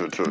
to, to,